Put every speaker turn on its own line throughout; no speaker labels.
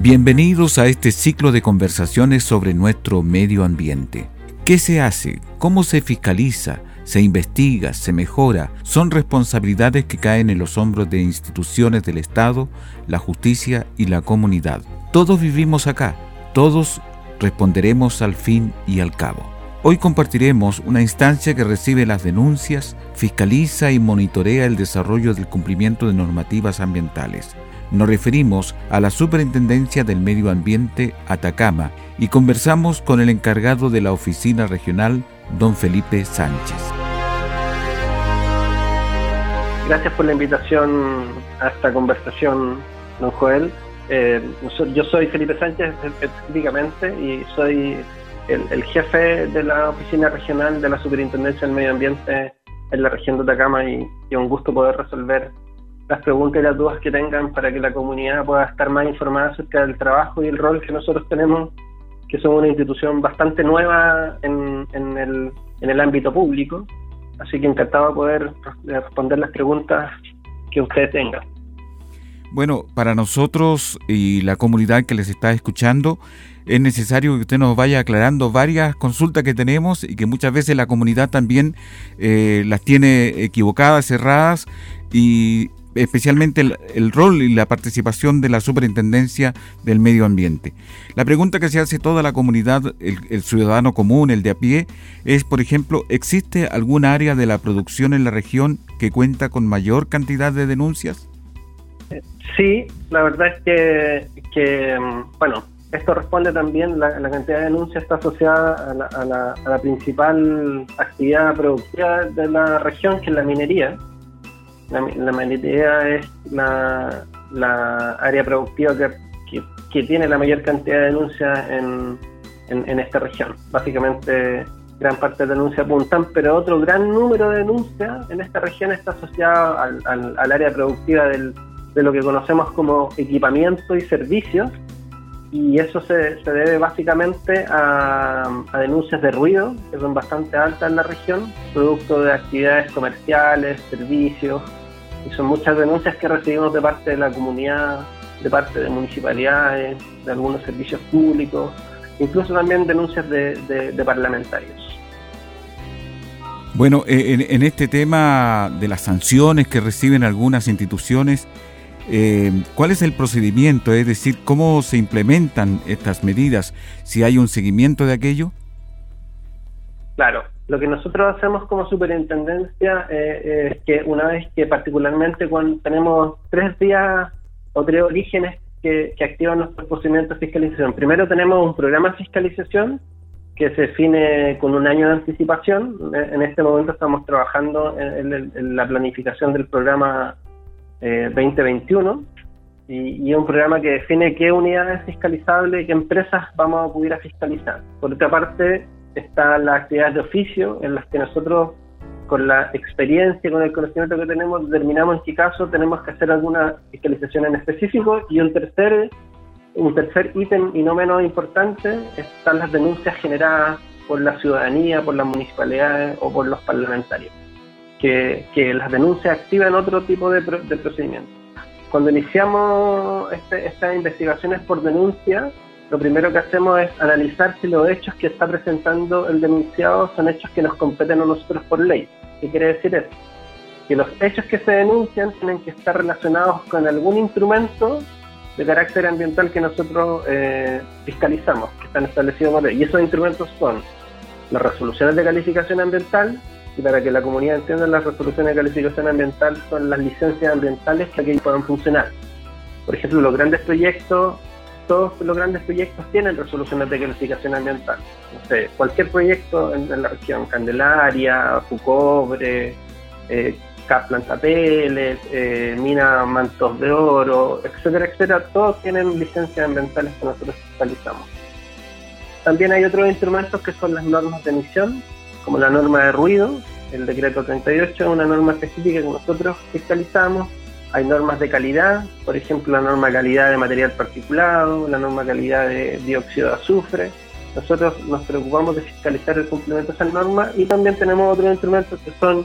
Bienvenidos a este ciclo de conversaciones sobre nuestro medio ambiente. ¿Qué se hace? ¿Cómo se fiscaliza? ¿Se investiga? ¿Se mejora? Son responsabilidades que caen en los hombros de instituciones del Estado, la justicia y la comunidad. Todos vivimos acá, todos responderemos al fin y al cabo. Hoy compartiremos una instancia que recibe las denuncias, fiscaliza y monitorea el desarrollo del cumplimiento de normativas ambientales. Nos referimos a la Superintendencia del Medio Ambiente Atacama y conversamos con el encargado de la oficina regional, don Felipe Sánchez.
Gracias por la invitación a esta conversación, don Joel. Eh, yo soy Felipe Sánchez específicamente y soy el, jefe de la oficina regional de la Superintendencia del Medio Ambiente en la región de Atacama y, y un gusto poder resolver las preguntas y las dudas que tengan para que la comunidad pueda estar más informada acerca del trabajo y el rol que nosotros tenemos, que somos una institución bastante nueva en, en, el, en el ámbito público. Así que encantado de poder responder las preguntas que ustedes tengan.
Bueno, para nosotros y la comunidad que les está escuchando, es necesario que usted nos vaya aclarando varias consultas que tenemos y que muchas veces la comunidad también eh, las tiene equivocadas, cerradas y especialmente el, rol y la participación de la superintendencia del medio ambiente. La pregunta que se hace toda la comunidad, el, ciudadano común, el de a pie, es, por ejemplo, ¿existe algún área de la producción en la región que cuenta con mayor cantidad de denuncias?
Sí, la verdad es que, que bueno, esto responde también, la, la, cantidad de denuncias está asociada a la, a, la, a la principal actividad productiva de la región, que es la minería la, la es la, la área productiva que, que, tiene la mayor cantidad de denuncias en, en, esta región. Básicamente, gran parte de denuncias apuntan, pero otro gran número de denuncias en esta región está asociado al, al, área productiva del, de lo que conocemos como equipamiento y servicios, y eso se, se debe básicamente a, denuncias de ruido, que son bastante altas en la región, producto de actividades comerciales, servicios, y son muchas denuncias que recibimos de parte de la comunidad, de parte de municipalidades, de algunos servicios públicos, incluso también denuncias de, parlamentarios.
Bueno, eh, en, este tema de las sanciones que reciben algunas instituciones, eh, ¿cuál es el procedimiento? Es decir, ¿cómo se implementan estas medidas? ¿Si hay un seguimiento de aquello?
Claro, lo que nosotros hacemos como superintendencia eh, es que una vez que particularmente cuando tenemos tres días o tres orígenes que, activan nuestro procedimiento de fiscalización. Primero tenemos un programa de fiscalización que se define con un año de anticipación. En este momento estamos trabajando en, la planificación del programa 2021 eh, y, un programa que define qué unidades fiscalizables y qué empresas vamos a poder fiscalizar. Por otra parte, están las actividades de oficio en las que nosotros con la experiencia, con el conocimiento que tenemos, determinamos en qué caso tenemos que hacer alguna fiscalización en específico y un tercer, un tercer ítem y no menos importante están las denuncias generadas por la ciudadanía, por las municipalidades o por los parlamentarios, que, que las denuncias activan otro tipo de, de procedimiento. Cuando iniciamos este, estas investigaciones por denuncia, lo primero que hacemos es analizar si los hechos que está presentando el denunciado son hechos que nos competen a nosotros por ley. ¿Qué quiere decir eso? Que los hechos que se denuncian tienen que estar relacionados con algún instrumento de carácter ambiental que nosotros eh, fiscalizamos, que están establecidos por ley. Y esos instrumentos son las resoluciones de calificación ambiental, y para que la comunidad entienda, las resoluciones de calificación ambiental son las licencias ambientales que aquí puedan funcionar. Por ejemplo, los grandes proyectos todos los grandes proyectos tienen resoluciones de calificación ambiental. Cualquier proyecto en, la región, Candelaria, Fucobre, eh, Kaplan Tapeles, eh, Mina Mantos de Oro, etcétera, etcétera, todos tienen licencias ambientales que nosotros fiscalizamos. También hay otros instrumentos que son las normas de emisión, como la norma de ruido, el decreto 38 es una norma específica que nosotros fiscalizamos, hay normas de calidad, por ejemplo la norma de calidad de material particulado, la norma de calidad de dióxido de azufre. Nosotros nos preocupamos de fiscalizar el cumplimiento de esas normas y también tenemos otros instrumentos que son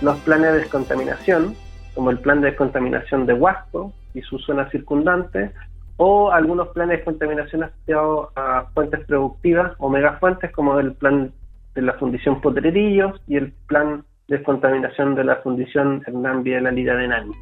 los planes de descontaminación, como el plan de descontaminación de Huasco y su zona circundante, o algunos planes de contaminación asociados a fuentes productivas o megafuentes como el plan de la Fundición Potrerillos y el plan de contaminación de la Fundición Hernán de la Lira de Nani.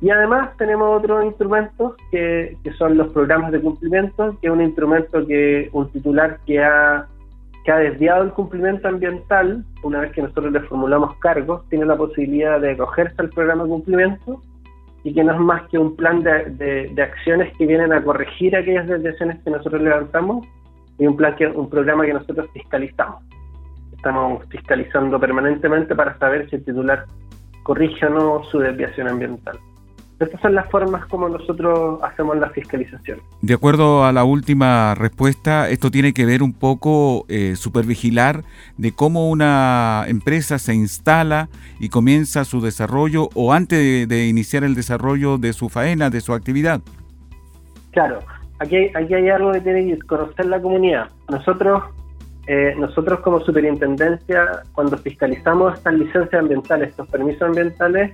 Y además tenemos otros instrumentos que, que, son los programas de cumplimiento, que es un instrumento que un titular que ha, que ha desviado el cumplimiento ambiental, una vez que nosotros le formulamos cargos, tiene la posibilidad de acogerse al programa de cumplimiento y que no es más que un plan de, de, acciones que vienen a corregir aquellas desviaciones que nosotros levantamos y un plan que un programa que nosotros fiscalizamos. Estamos fiscalizando permanentemente para saber si el titular corrige o no su desviación ambiental. Estas son las formas como nosotros hacemos la fiscalización.
De acuerdo a la última respuesta, esto tiene que ver un poco eh, supervigilar de cómo una empresa se instala y comienza su desarrollo o antes de, iniciar el desarrollo de su faena, de su actividad.
Claro, aquí, aquí hay algo que tiene que conocer la comunidad. Nosotros eh, nosotros como superintendencia, cuando fiscalizamos estas licencias ambientales, estos permisos ambientales,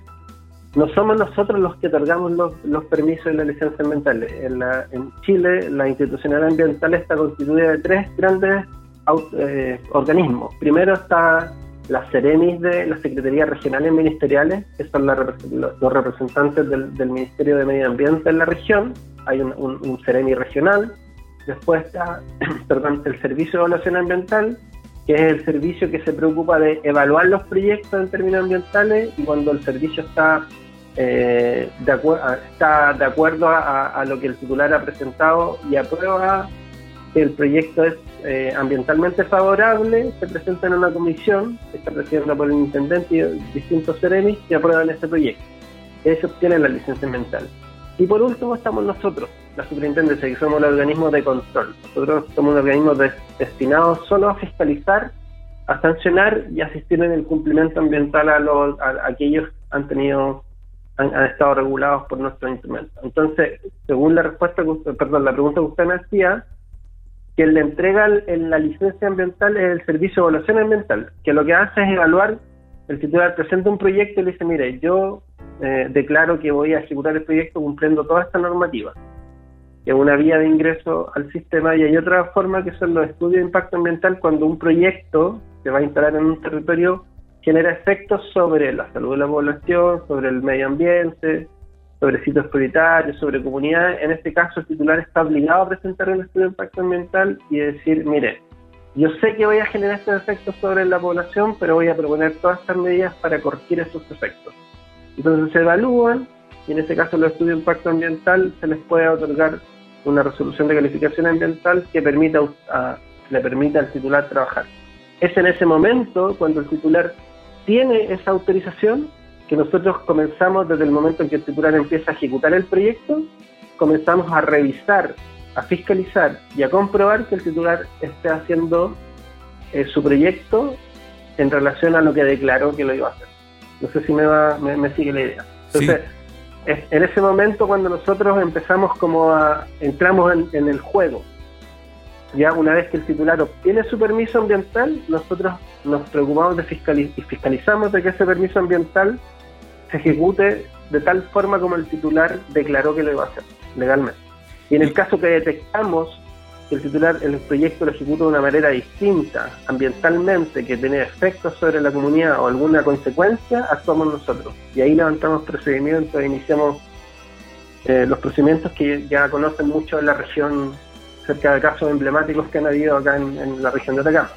no somos nosotros los que otorgamos los, permisos y las licencias ambientales. En, Chile, la institucional ambiental está constituida de tres grandes eh, organismos. Primero está la CEREMIS de las Secretarías Regionales Ministeriales, que son los representantes del, Ministerio de Medio Ambiente en la región. Hay un, un, CEREMI regional. Después está perdón, el Servicio de Evaluación Ambiental, que es el servicio que se preocupa de evaluar los proyectos en términos ambientales y cuando el servicio está, eh, de, está de acuerdo a, lo que el titular ha presentado y aprueba que el proyecto es eh, ambientalmente favorable, se presenta en una comisión que está presidida por el intendente y distintos seremis que aprueban ese proyecto. Ellos obtienen la licencia ambiental. Y por último estamos nosotros, la superintendencia, que somos el organismo de control. Nosotros somos un organismo destinado solo a fiscalizar, a sancionar y asistir en el cumplimiento ambiental a, los, aquellos han tenido han, estado regulados por nuestros instrumentos. Entonces, según la respuesta, perdón, la pregunta que usted me hacía, quien le entrega en la licencia ambiental es el Servicio de Evaluación Ambiental, que lo que hace es evaluar, el titular presenta un proyecto y le dice, mire, yo eh, declaro que voy a ejecutar el proyecto cumpliendo toda esta normativa, que es una vía de ingreso al sistema y hay otra forma que son los estudios de impacto ambiental cuando un proyecto se va a instalar en un territorio genera efectos sobre la salud de la población, sobre el medio ambiente, sobre sitios prioritarios, sobre comunidades. En este caso, el titular está obligado a presentar un estudio de impacto ambiental y decir, mire, yo sé que voy a generar estos efectos sobre la población, pero voy a proponer todas estas medidas para corregir esos efectos. Entonces se evalúan y en este caso los estudios de impacto ambiental se les puede otorgar una resolución de calificación ambiental que permita le permita al titular trabajar. Es en ese momento cuando el titular tiene esa autorización que nosotros comenzamos desde el momento en que el titular empieza a ejecutar el proyecto, comenzamos a revisar, a fiscalizar y a comprobar que el titular esté haciendo eh, su proyecto en relación a lo que declaró que lo iba a hacer. No sé si me, va, me, sigue la idea. Entonces, en ese momento cuando nosotros empezamos como a, entramos en, el juego, ya una vez que el titular obtiene su permiso ambiental, nosotros nos preocupamos de fiscalizar y fiscalizamos de que ese permiso ambiental se ejecute de tal forma como el titular declaró que lo iba a hacer legalmente. Y en el caso que detectamos el titular el proyecto lo ejecuta de una manera distinta ambientalmente, que tiene efectos sobre la comunidad o alguna consecuencia, actuamos nosotros. Y ahí levantamos procedimientos iniciamos eh, los procedimientos que ya conocen mucho en la región, cerca de casos emblemáticos que han habido acá en, la región de Atacama.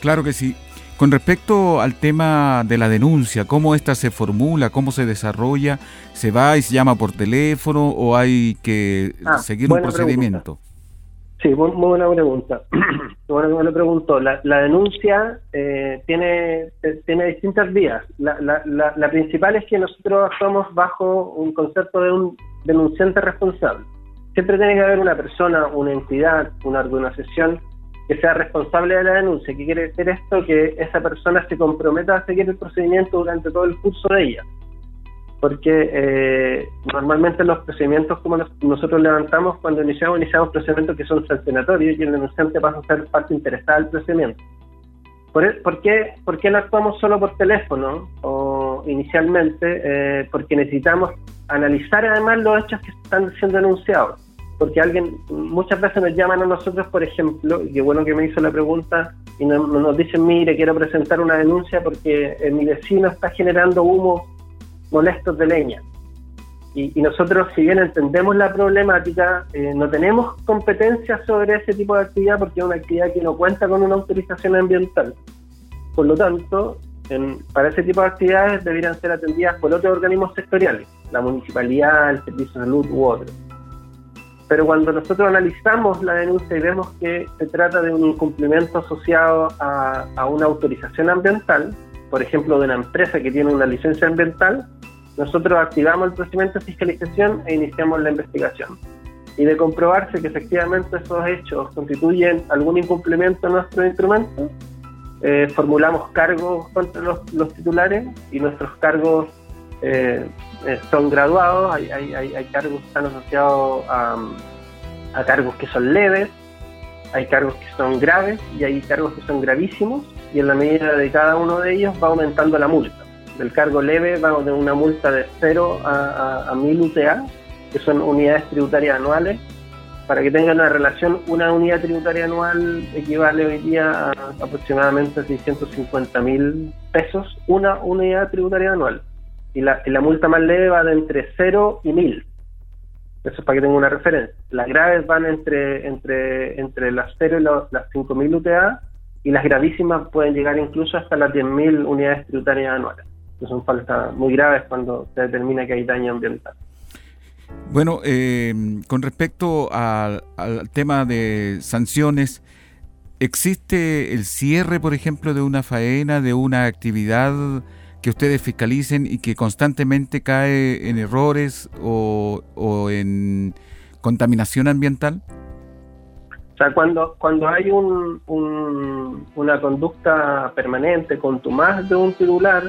Claro que sí. Con respecto al tema de la denuncia, cómo esta se formula, cómo se desarrolla, ¿se va y se llama por teléfono o hay que ah, seguir un procedimiento?
Sí, muy, buena pregunta. bueno, me lo preguntó. La, denuncia eh, tiene, tiene distintas vías. La, la, la, principal es que nosotros actuamos bajo un concepto de un denunciante responsable. Siempre tiene que haber una persona, una entidad, una organización que sea responsable de la denuncia. ¿Qué quiere decir esto? Que esa persona se comprometa a seguir el procedimiento durante todo el curso de ella porque eh, normalmente los procedimientos como nosotros levantamos cuando iniciamos, iniciamos procedimientos que son sancionatorios y el denunciante pasa a ser parte interesada del procedimiento. ¿Por, e, por, qué, ¿Por, qué, no actuamos solo por teléfono o inicialmente? Eh, porque necesitamos analizar además los hechos que están siendo denunciados. porque alguien, muchas veces nos llaman a nosotros, por ejemplo, y qué bueno que me hizo la pregunta, y nos, dicen, mire, quiero presentar una denuncia porque mi vecino está generando humos molestos de leña. Y, nosotros, si bien entendemos la problemática, eh, no tenemos competencia sobre ese tipo de actividad porque es una actividad que no cuenta con una autorización ambiental. Por lo tanto, para ese tipo de actividades deberían ser atendidas por otros organismos sectoriales, la municipalidad, el servicio de salud u otros. Pero cuando nosotros analizamos la denuncia y vemos que se trata de un incumplimiento asociado a, a una autorización ambiental, por ejemplo, de una empresa que tiene una licencia ambiental, nosotros activamos el procedimiento de fiscalización e iniciamos la investigación. Y de comprobarse que efectivamente esos hechos constituyen algún incumplimiento de nuestros instrumentos, eh, formulamos cargos contra los, titulares y nuestros cargos eh, eh, son graduados. Hay, cargos que están asociados a, a cargos que son leves, hay cargos que son graves y hay cargos que son gravísimos y en la medida de cada uno de ellos va aumentando la multa del cargo leve vamos de una multa de 0 a, a, 1000 UTA, que son unidades tributarias anuales. Para que tengan una relación, una unidad tributaria anual equivale hoy día a aproximadamente 650 mil pesos, una unidad tributaria anual. Y la, la multa más leve va de entre 0 y 1000. Eso es para que tengan una referencia. Las graves van entre, entre, entre las 0 y las 5000 UTA y las gravísimas pueden llegar incluso hasta las 10.000 unidades tributarias anuales que son faltas muy graves cuando se determina que hay daño ambiental.
Bueno, eh, con respecto al, tema de sanciones, ¿existe el cierre, por ejemplo, de una faena, de una actividad que ustedes fiscalicen y que constantemente cae en errores o, o en contaminación ambiental?
O sea, cuando, cuando hay un, una conducta permanente, contumaz de un titular,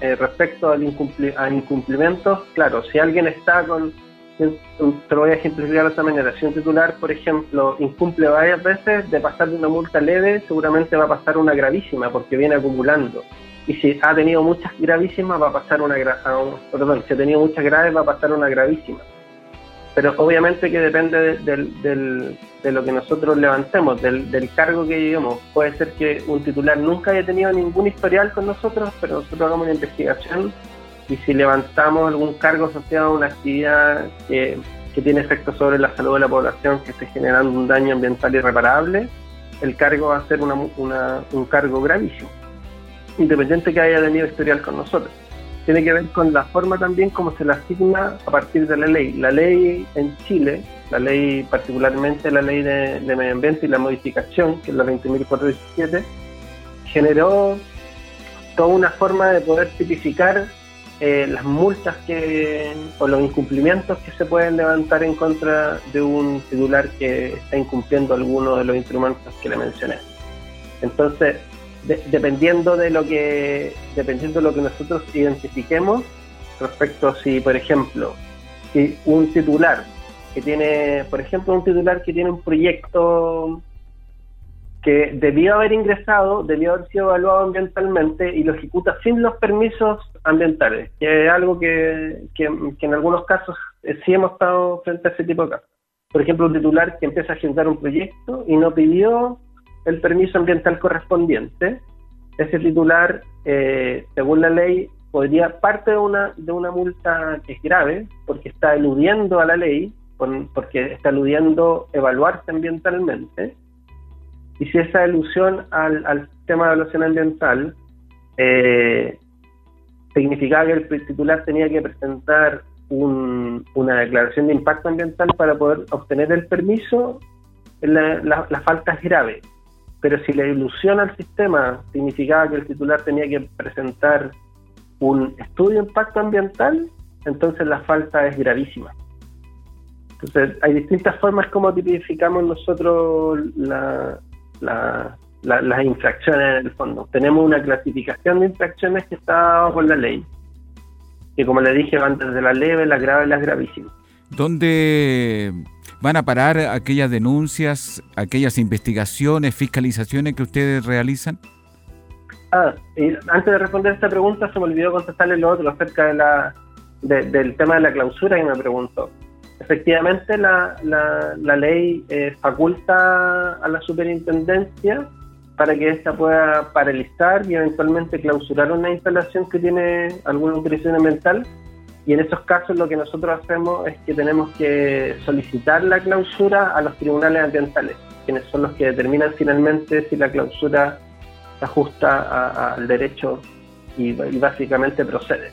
eh, respecto al a incumplimientos, claro, si alguien está con, te lo voy a ejemplificar de esta manera, si un titular, por ejemplo, incumple varias veces, de pasar de una multa leve, seguramente va a pasar una gravísima, porque viene acumulando. Y si ha tenido muchas gravísimas, va a pasar una, perdón, si ha tenido muchas graves, va a pasar una gravísima pero obviamente que depende de, lo que nosotros levantemos, del, cargo que lleguemos. Puede ser que un titular nunca haya tenido ningún historial con nosotros, pero nosotros hagamos una investigación y si levantamos algún cargo asociado a una actividad que, tiene efectos sobre la salud de la población, que esté generando un daño ambiental irreparable, el cargo va a ser un cargo gravísimo, independiente que haya tenido historial con nosotros tiene que ver con la forma también como se la asigna a partir de la ley. La ley en Chile, la ley particularmente la ley de, medio ambiente y la modificación, que es la 20.417, generó toda una forma de poder tipificar eh, las multas que o los incumplimientos que se pueden levantar en contra de un titular que está incumpliendo alguno de los instrumentos que le mencioné. Entonces, dependiendo de lo que dependiendo de lo que nosotros identifiquemos respecto si por ejemplo si un titular que tiene por ejemplo un titular que tiene un proyecto que debió haber ingresado, debió haber sido evaluado ambientalmente y lo ejecuta sin los permisos ambientales, que es algo que, que, en algunos casos eh, sí hemos estado frente a ese tipo de casos. Por ejemplo, un titular que empieza a generar un proyecto y no pidió el permiso ambiental correspondiente, ese titular, eh, según la ley, podría parte de una, de una multa que es grave, porque está eludiendo a la ley, porque está eludiendo evaluarse ambientalmente, y si esa elusión al, al sistema de evaluación ambiental eh, significaba que el titular tenía que presentar una declaración de impacto ambiental para poder obtener el permiso, la, la falta es grave pero si la ilusión al sistema significaba que el titular tenía que presentar un estudio de impacto ambiental, entonces la falta es gravísima. Entonces, hay distintas formas como tipificamos nosotros las infracciones en el fondo. Tenemos una clasificación de infracciones que está por la ley, que como le dije, van desde la leve, la grave y las gravísimas.
¿Dónde van a parar aquellas denuncias, aquellas investigaciones, fiscalizaciones que ustedes realizan?
Ah, y antes de responder esta pregunta se me olvidó contestarle lo otro acerca de la, del tema de la clausura que me preguntó. efectivamente la, la, ley eh, faculta a la superintendencia para que ésta pueda paralizar y eventualmente clausurar una instalación que tiene alguna utilización ambiental. Y en esos casos lo que nosotros hacemos es que tenemos que solicitar la clausura a los tribunales ambientales, quienes son los que determinan finalmente si la clausura se ajusta al derecho y, básicamente procede.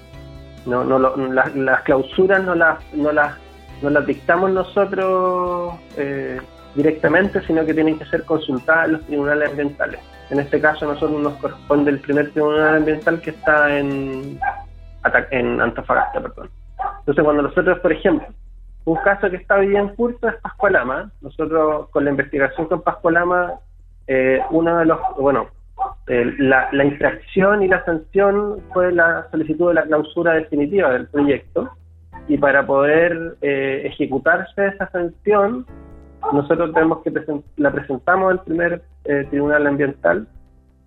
No, no las clausuras no las, no las, no las dictamos nosotros eh, directamente, sino que tienen que ser consultadas los tribunales ambientales. En este caso, a nosotros nos corresponde el primer tribunal ambiental que está en, en Antofagasta. Perdón. Entonces, cuando nosotros, por ejemplo, un caso que está hoy en curso es Pascualama, nosotros con la investigación con Pascualama, eh, uno de los, bueno, eh, la, la, infracción y la sanción fue la solicitud de la clausura definitiva del proyecto y para poder eh, ejecutarse esa sanción nosotros tenemos que la presentamos al primer eh, tribunal ambiental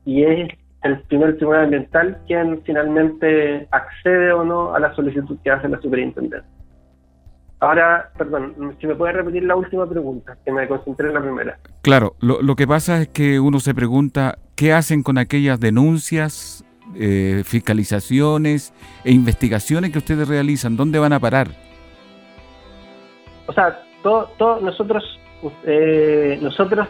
y es el primer tribunal ambiental quien finalmente accede o no a la solicitud que hace la superintendencia. Ahora, perdón, si me puede repetir la última pregunta, que me concentré en la primera.
Claro, lo, lo que pasa es que uno se pregunta, ¿qué hacen con aquellas denuncias, eh, fiscalizaciones e investigaciones que ustedes realizan? ¿Dónde van a parar?
O sea, todo, todo, nosotros, eh, nosotros,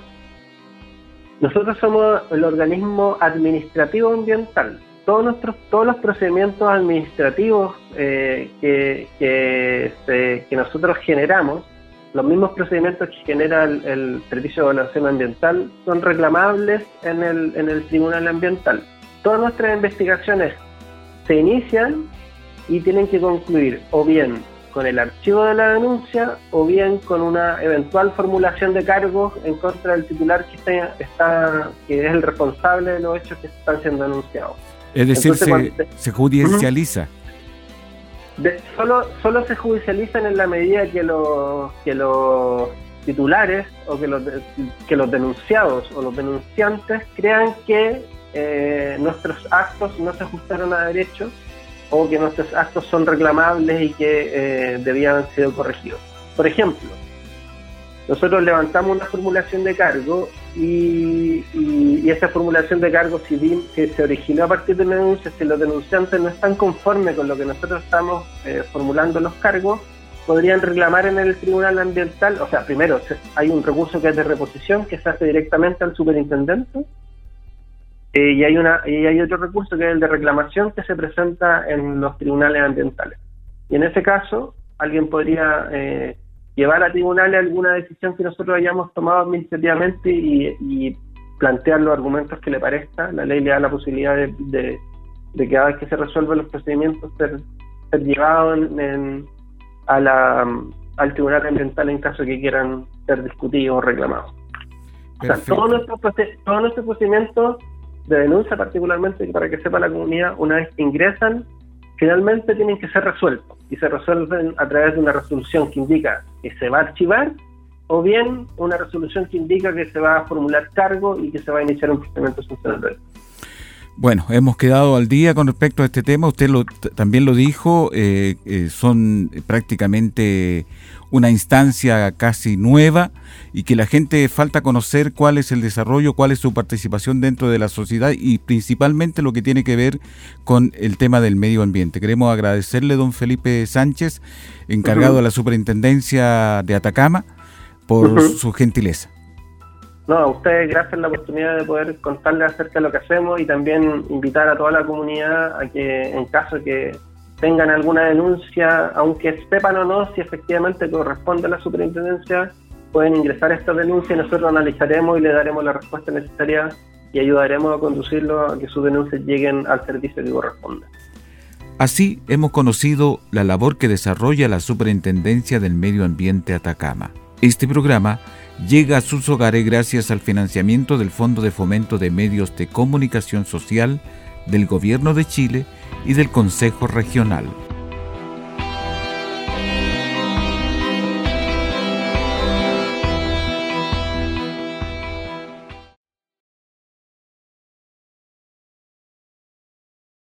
nosotros somos el organismo administrativo ambiental todos nuestros todos los procedimientos administrativos eh, que, que, nosotros generamos, los mismos procedimientos que genera el, Servicio de Evaluación Ambiental, son reclamables en el, en el Tribunal Ambiental. Todas nuestras investigaciones se inician y tienen que concluir o bien con el archivo de la denuncia o bien con una eventual formulación de cargos en contra del titular que está, está que es el responsable de los hechos que están siendo denunciados.
Es decir, se, judicializa.
solo, solo se judicializan en la medida que los, que los titulares o que los, que los denunciados o los denunciantes crean que eh, nuestros actos no se ajustaron a derecho o que nuestros actos son reclamables y que eh, debían haber sido corregidos. Por ejemplo, nosotros levantamos una formulación de cargo y, esa formulación de cargo civil que se originó a partir de una denuncia, si los denunciantes no están conformes con lo que nosotros estamos eh, formulando los cargos, podrían reclamar en el tribunal ambiental, o sea, primero hay un recurso que es de reposición que se hace directamente al superintendente eh, y hay una y hay otro recurso que es el de reclamación que se presenta en los tribunales ambientales. Y en ese caso, alguien podría eh, llevar a tribunales alguna decisión que nosotros hayamos tomado administrativamente y, plantear los argumentos que le parezca. La ley le da la posibilidad de, que cada vez que se resuelven los procedimientos ser, llevados a la, al tribunal ambiental en caso que quieran ser discutidos o reclamados. O sea, todos nuestros todo nuestro procedimientos de denuncia, particularmente para que sepa la comunidad, una vez que ingresan, finalmente tienen que ser resueltos y se resuelven a través de una resolución que indica que se va a archivar o bien una resolución que indica que se va a formular cargo y que se va a iniciar un procedimiento sancionador.
Bueno, hemos quedado al día con respecto a este tema. Usted lo, también lo dijo, eh, eh, son prácticamente una instancia casi nueva y que la gente falta conocer cuál es el desarrollo, cuál es su participación dentro de la sociedad y principalmente lo que tiene que ver con el tema del medio ambiente. Queremos agradecerle, don Felipe Sánchez, encargado de la Superintendencia de Atacama, por su gentileza.
No, a ustedes gracias la oportunidad de poder contarles acerca de lo que hacemos y también invitar a toda la comunidad a que en caso que tengan alguna denuncia, aunque sepan o no si efectivamente corresponde a la superintendencia, pueden ingresar esta denuncia y nosotros analizaremos y le daremos la respuesta necesaria y ayudaremos a conducirlo a que sus denuncias lleguen al servicio que corresponde.
Así hemos conocido la labor que desarrolla la Superintendencia del Medio Ambiente Atacama. Este programa llega a sus hogares gracias al financiamiento del Fondo de Fomento de Medios de Comunicación Social del Gobierno de Chile y del Consejo Regional.